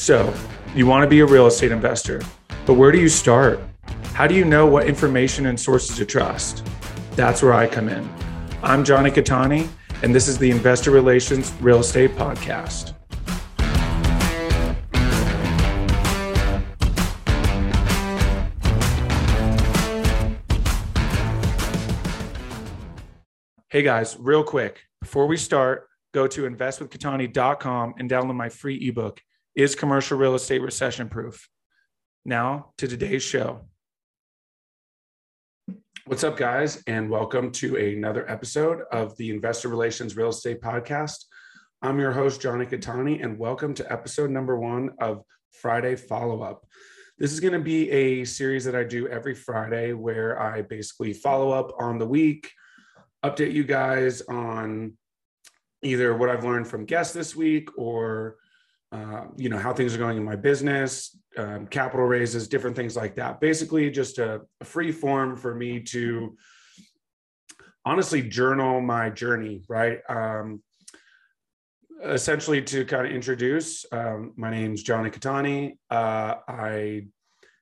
So, you want to be a real estate investor, but where do you start? How do you know what information and sources to trust? That's where I come in. I'm Jonny Cattani, and this is the Investor Relations Real Estate Podcast. Hey guys, real quick, before we start, go to investwithcattani.com and download my free ebook, Is Commercial Real Estate Recession Proof? Now to today's show. What's up, guys, and welcome to another episode of the Investor Relations Real Estate Podcast. I'm your host, Jonny Cattani, and welcome to episode number one of Friday Follow Up. This is going to be a series that I do every Friday where I basically follow up on the week, update you guys on either what I've learned from guests this week or uh, you know how things are going in my business, um, capital raises, different things like that. Basically, just a, a free form for me to honestly journal my journey. Right. Um, essentially, to kind of introduce, um, my name's Jonny Cattani. Uh, I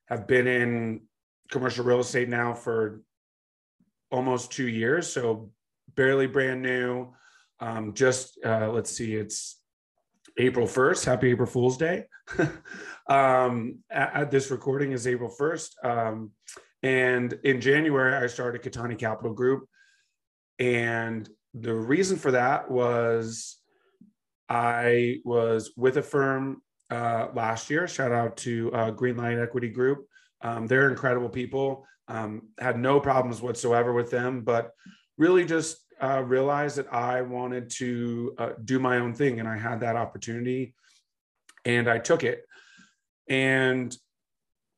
have been in commercial real estate now for almost two years, so barely brand new. Um, just uh, let's see, it's April 1st. Happy April Fool's Day. um, at, at, this recording is April 1st. Um, and in January, I started Cattani Capital Group. And the reason for that was I was with a firm uh, last year. Shout out to uh, Greenlight Equity Group. Um, they're incredible people. Um, had no problems whatsoever with them, but really just uh, realized that I wanted to uh, do my own thing, and I had that opportunity, and I took it. And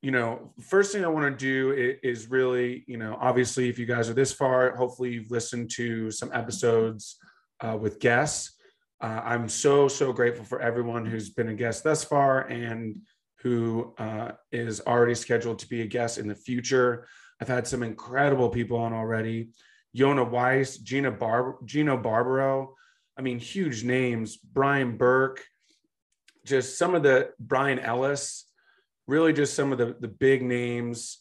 you know, first thing I want to do is, is really, you know, obviously, if you guys are this far, hopefully you've listened to some episodes uh, with guests. Uh, I'm so so grateful for everyone who's been a guest thus far and who uh, is already scheduled to be a guest in the future. I've had some incredible people on already. Yonah Weiss, Gina Bar- Gino Barbaro. I mean, huge names. Brian Burke, just some of the Brian Ellis, really just some of the, the big names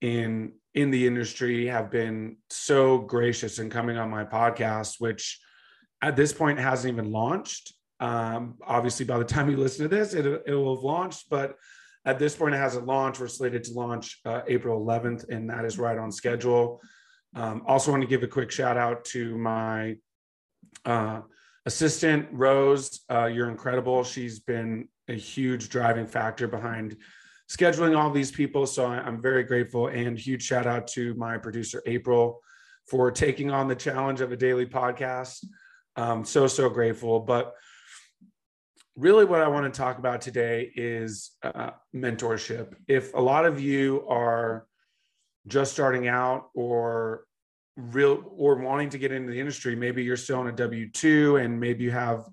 in in the industry have been so gracious in coming on my podcast, which at this point hasn't even launched. Um, obviously, by the time you listen to this, it, it will have launched, but at this point, it hasn't launched. We're slated to launch uh, April 11th, and that is right on schedule. Um, also, want to give a quick shout out to my uh, assistant, Rose. Uh, you're incredible. She's been a huge driving factor behind scheduling all these people. So I, am very grateful. And huge shout out to my producer, April, for taking on the challenge of a daily podcast. Um, so, so grateful. But really, what I want to talk about today is uh, mentorship. If a lot of you are just starting out or real or wanting to get into the industry maybe you're still on a w2 and maybe you have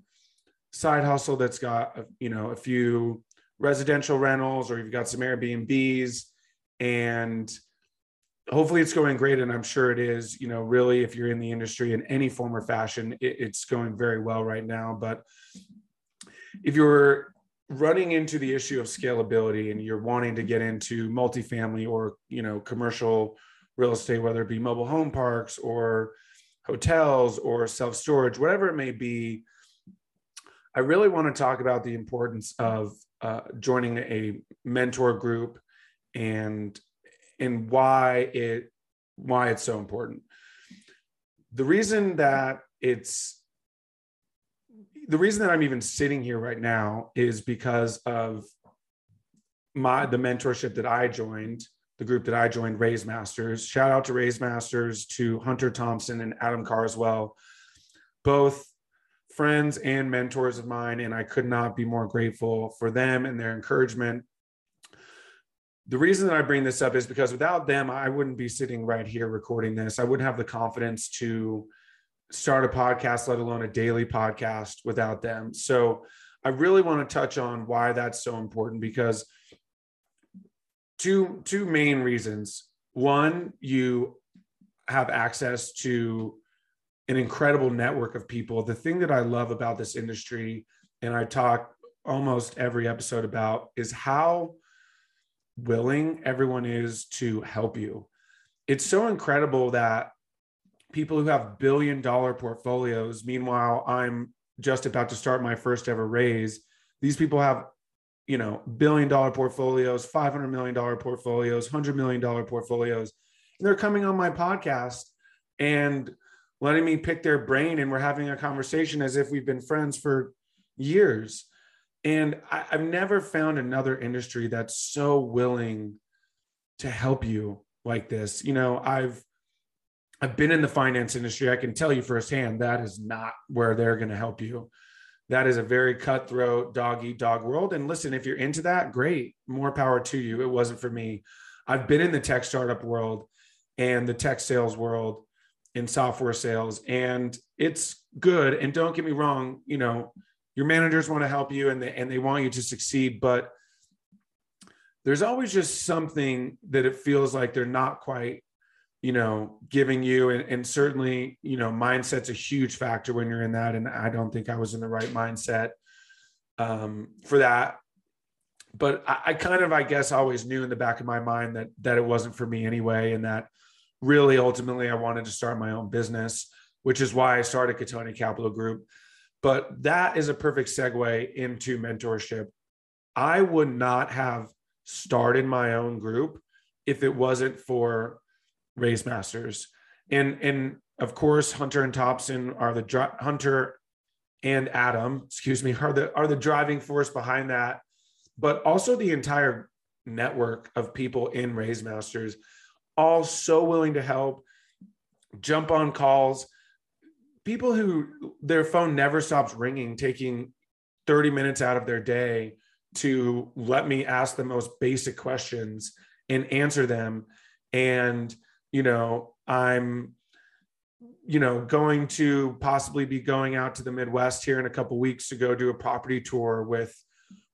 side hustle that's got you know a few residential rentals or you've got some airbnbs and hopefully it's going great. And i'm sure it is you know really if you're in the industry in any form or fashion it, it's going very well right now. But if you're running into the issue of scalability and you're wanting to get into multifamily or you know commercial real estate whether it be mobile home parks or hotels or self storage whatever it may be i really want to talk about the importance of uh, joining a mentor group and and why it why it's so important. The reason that it's the reason that I'm even sitting here right now is because of my the mentorship that I joined, the group that I joined, Raise Masters. Shout out to Raise Masters, to Hunter Thompson and Adam Carswell, both friends and mentors of mine, and I could not be more grateful for them and their encouragement. The reason that I bring this up is because without them, I wouldn't be sitting right here recording this. I wouldn't have the confidence to start a podcast, let alone a daily podcast without them. So I really want to touch on why that's so important because two two main reasons. One, you have access to an incredible network of people. The thing that I love about this industry, and I talk almost every episode about is how willing everyone is to help you. It's so incredible that people who have billion dollar portfolios, meanwhile, I'm just about to start my first ever raise. These people have, you know, billion dollar portfolios, $500 million portfolios, $100 million portfolios. And they're coming on my podcast and letting me pick their brain. And we're having a conversation as if we've been friends for years. And I, have never found another industry that's so willing to help you like this. You know, I've I've been in the finance industry. I can tell you firsthand that is not where they're going to help you. That is a very cutthroat, dog eat dog world. And listen, if you're into that, great, more power to you. It wasn't for me. I've been in the tech startup world and the tech sales world in software sales, and it's good. And don't get me wrong, you know, your managers want to help you and they, and they want you to succeed, but there's always just something that it feels like they're not quite you know giving you and, and certainly you know mindset's a huge factor when you're in that and i don't think i was in the right mindset um, for that. But I, I, kind of i guess always knew in the back of my mind that that it wasn't for me anyway and that really ultimately i wanted to start my own business which is why i started cattani capital group. But that is a perfect segue into mentorship. I would not have started my own group if it wasn't for raise masters. And and of course hunter and thompson are the hunter and adam excuse me are the are the driving force behind that. But also the entire network of people in raise masters all so willing to help jump on calls. People who their phone never stops ringing taking 30 minutes out of their day to let me ask the most basic questions and answer them. And you know, I'm, you know, going to possibly be going out to the Midwest here in a couple weeks to go do a property tour with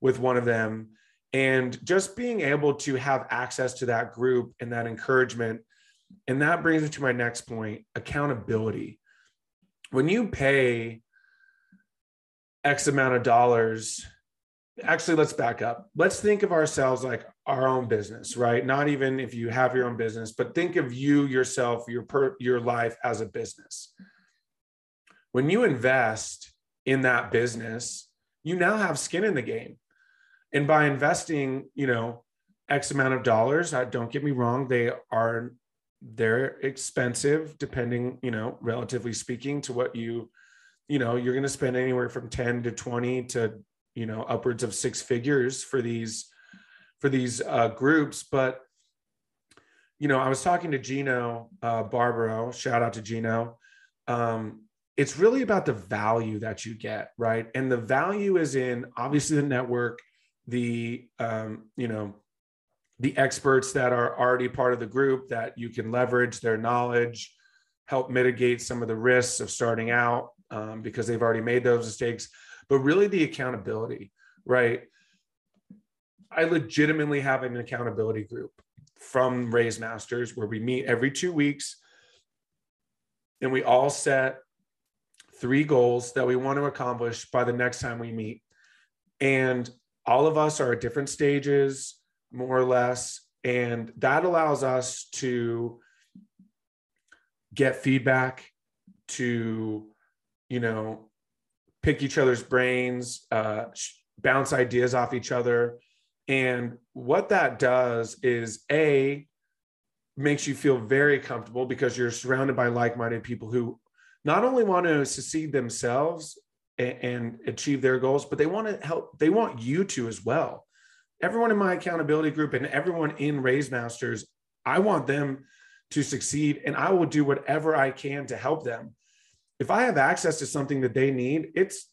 with one of them. And just being able to have access to that group and that encouragement. And that brings me to my next point accountability. When you pay x amount of dollars actually let's back up. Let's think of ourselves like our own business right? Not even if you have your own business but think of you yourself your per your life as a business. When you invest in that business you now have skin in the game. And by investing you know x amount of dollars don't get me wrong they are they're expensive depending you know relatively speaking to what you you know you're going to spend anywhere from 10 to 20 to you know upwards of six figures for these for these uh, groups but you know i was talking to gino uh, barbaro shout out to gino um, it's really about the value that you get right and the value is in obviously the network the um, you know the experts that are already part of the group that you can leverage their knowledge help mitigate some of the risks of starting out um, because they've already made those mistakes but really the accountability, right? I legitimately have an accountability group from Raise Masters where we meet every two weeks and we all set three goals that we want to accomplish by the next time we meet. And all of us are at different stages, more or less. And that allows us to get feedback, to, you know, pick each other's brains, uh, bounce ideas off each other. And what that does is A, makes you feel very comfortable because you're surrounded by like minded people who not only want to succeed themselves and, achieve their goals, but they want to help, they want you to as well. Everyone in my accountability group and everyone in Raise Masters, I want them to succeed and I will do whatever I can to help them if I have access to something that they need, it's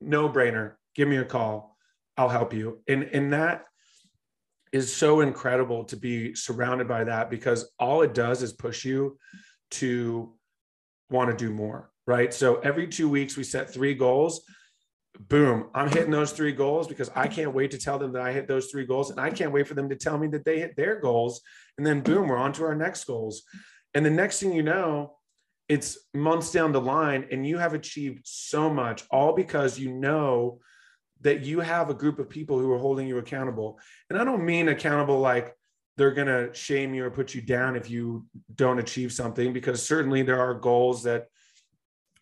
no brainer. Give me a call. I'll help you. And, and that is so incredible to be surrounded by that because all it does is push you to want to do more. Right. So every two weeks, we set three goals. Boom, I'm hitting those three goals because I can't wait to tell them that I hit those three goals. And I can't wait for them to tell me that they hit their goals. And then, boom, we're on to our next goals. And the next thing you know, it's months down the line and you have achieved so much all because you know that you have a group of people who are holding you accountable. And I don't mean accountable like they're going to shame you or put you down if you don't achieve something, because certainly there are goals that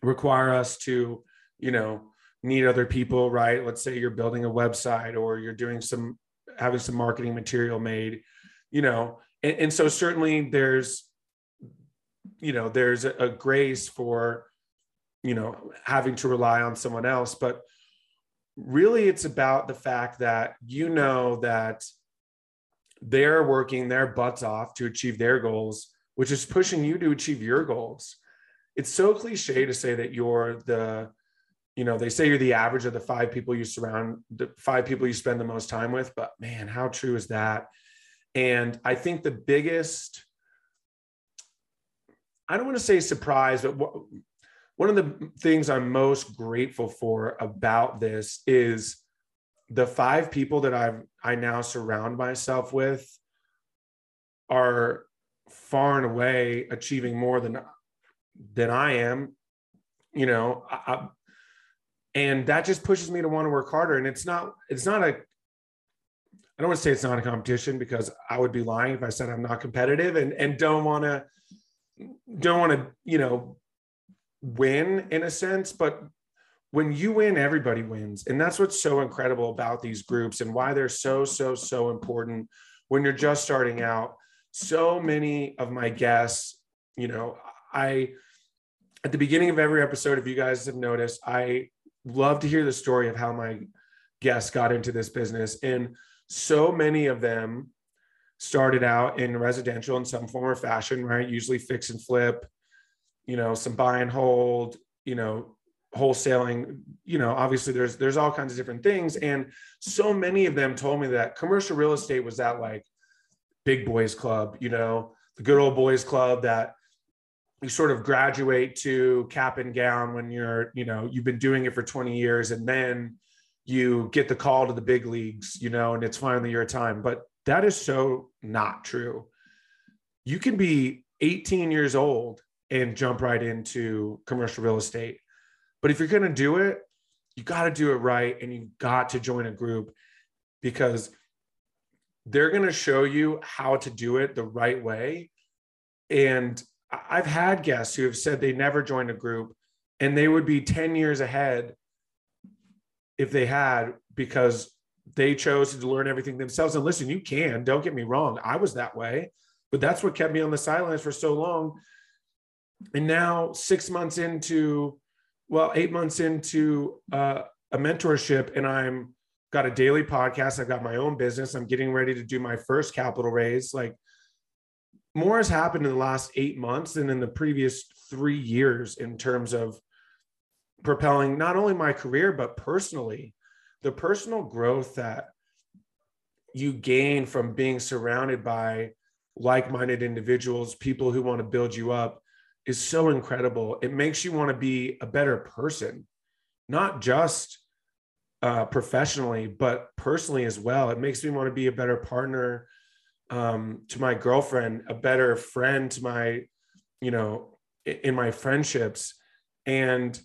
require us to, you know, need other people, right? Let's say you're building a website or you're doing some, having some marketing material made, you know, and, and so certainly there's, you know, there's a, a grace for, you know, having to rely on someone else, but really it's about the fact that you know that they're working their butts off to achieve their goals, which is pushing you to achieve your goals. It's so cliche to say that you're the, you know, they say you're the average of the five people you surround, the five people you spend the most time with, but man, how true is that? And I think the biggest, I don't want to say surprise, but one of the things I'm most grateful for about this is the five people that I've I now surround myself with are far and away achieving more than than I am, you know, I, and that just pushes me to want to work harder. And it's not it's not a I don't want to say it's not a competition because I would be lying if I said I'm not competitive and and don't want to don't want to you know win in a sense, but when you win, everybody wins. And that's what's so incredible about these groups and why they're so, so, so important when you're just starting out. So many of my guests, you know, I, at the beginning of every episode, if you guys have noticed, I love to hear the story of how my guests got into this business. And so many of them started out in residential in some form or fashion, right? Usually fix and flip, you know, some buy and hold, you know, wholesaling, you know, obviously there's there's all kinds of different things. And so many of them told me that commercial real estate was that like big boys club, you know, the good old boys club that you sort of graduate to cap and gown when you're, you know, you've been doing it for 20 years and then you get the call to the big leagues, you know, and it's finally your time. But that is so not true. You can be 18 years old and jump right into commercial real estate. But if you're going to do it, you got to do it right and you got to join a group because they're going to show you how to do it the right way. And I've had guests who have said they never joined a group and they would be 10 years ahead if they had because they chose to learn everything themselves. And listen, you can, don't get me wrong. I was that way, but that's what kept me on the sidelines for so long and now six months into well eight months into uh, a mentorship and i'm got a daily podcast. I've got my own business. I'm getting ready to do my first capital raise. Like more has happened in the last eight months than in the previous three years in terms of propelling not only my career but personally the personal growth that you gain from being surrounded by like-minded individuals people who want to build you up is so incredible. It makes you want to be a better person, not just uh, professionally, but personally as well. It makes me want to be a better partner um, to my girlfriend, a better friend to my, you know, in my friendships. And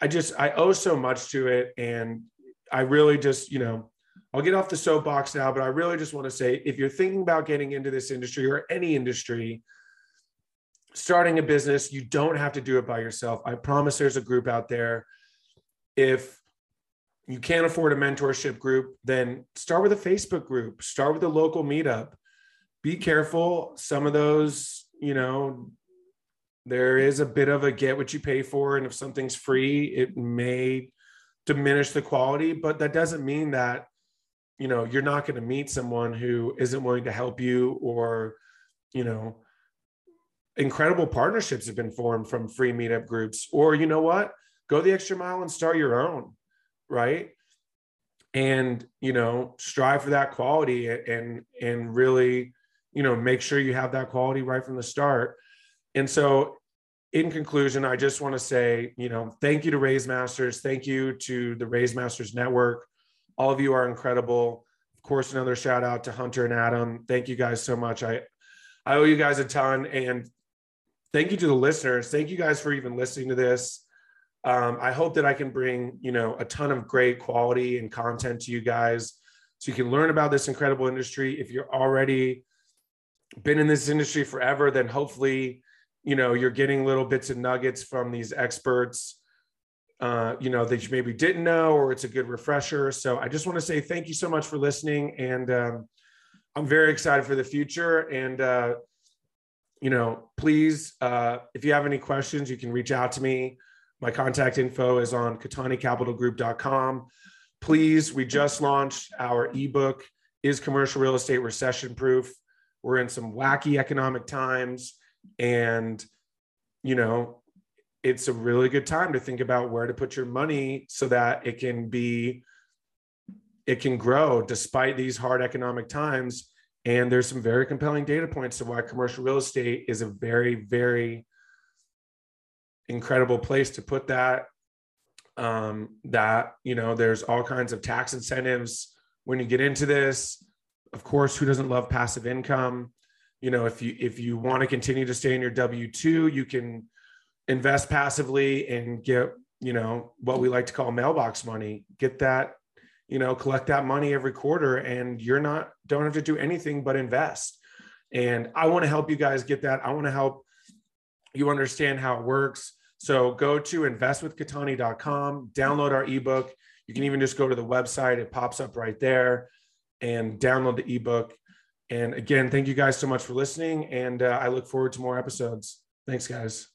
I just, I owe so much to it. And I really just, you know, I'll get off the soapbox now, but I really just want to say if you're thinking about getting into this industry or any industry, starting a business, you don't have to do it by yourself. I promise there's a group out there. If you can't afford a mentorship group, then start with a Facebook group, start with a local meetup. Be careful. Some of those, you know, there is a bit of a get what you pay for. And if something's free, it may diminish the quality, but that doesn't mean that, you know, you're not going to meet someone who isn't willing to help you or, you know, incredible partnerships have been formed from free meetup groups or you know what? Go the extra mile and start your own right? And you know strive for that quality and and really you know make sure you have that quality right from the start. And so in conclusion i just want to say you know thank you to raise masters. Thank you to the raise masters network. All of you are incredible. Of course another shout out to hunter and adam. Thank you guys so much. I i owe you guys a ton and thank you to the listeners. Thank you guys for even listening to this. Um, I hope that I can bring, you know, a ton of great quality and content to you guys so you can learn about this incredible industry. If you're already been in this industry forever, then hopefully, you know, you're getting little bits and nuggets from these experts, uh, you know, that you maybe didn't know, or it's a good refresher. So I just want to say thank you so much for listening. And um, I'm very excited for the future. And, uh, you know, please, uh, if you have any questions, you can reach out to me. My contact info is on cattanicapitalgroup.com. Please, we just launched our ebook, Is Commercial Real Estate Recession Proof? We're in some wacky economic times. And, you know, it's a really good time to think about where to put your money so that it can be, it can grow despite these hard economic times. And there's some very compelling data points to why commercial real estate is a very, very incredible place to put that. Um, that you know there's all kinds of tax incentives when you get into this. Of course who doesn't love passive income? You know if you if you want to continue to stay in your w2 you can invest passively and get you know what we like to call mailbox money. Get that you know collect that money every quarter and you're not don't have to do anything but invest and i want to help you guys get that i want to help you understand how it works so go to investwithcattani.com, download our ebook. You can even just go to the website, it pops up right there, and download the ebook. And again, thank you guys so much for listening. And uh, I look forward to more episodes. Thanks, guys.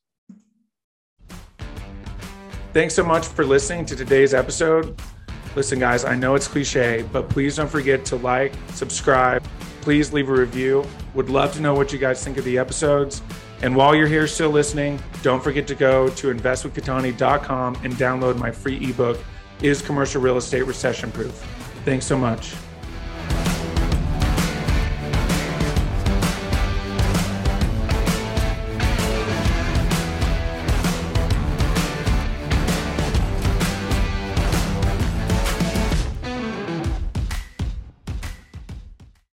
Thanks so much for listening to today's episode. Listen, guys, I know it's cliche, but please don't forget to like, subscribe. Please leave a review. Would love to know what you guys think of the episodes. And while you're here still listening, don't forget to go to investwithcattani.com and download my free ebook, Is Commercial Real Estate Recession Proof? Thanks so much.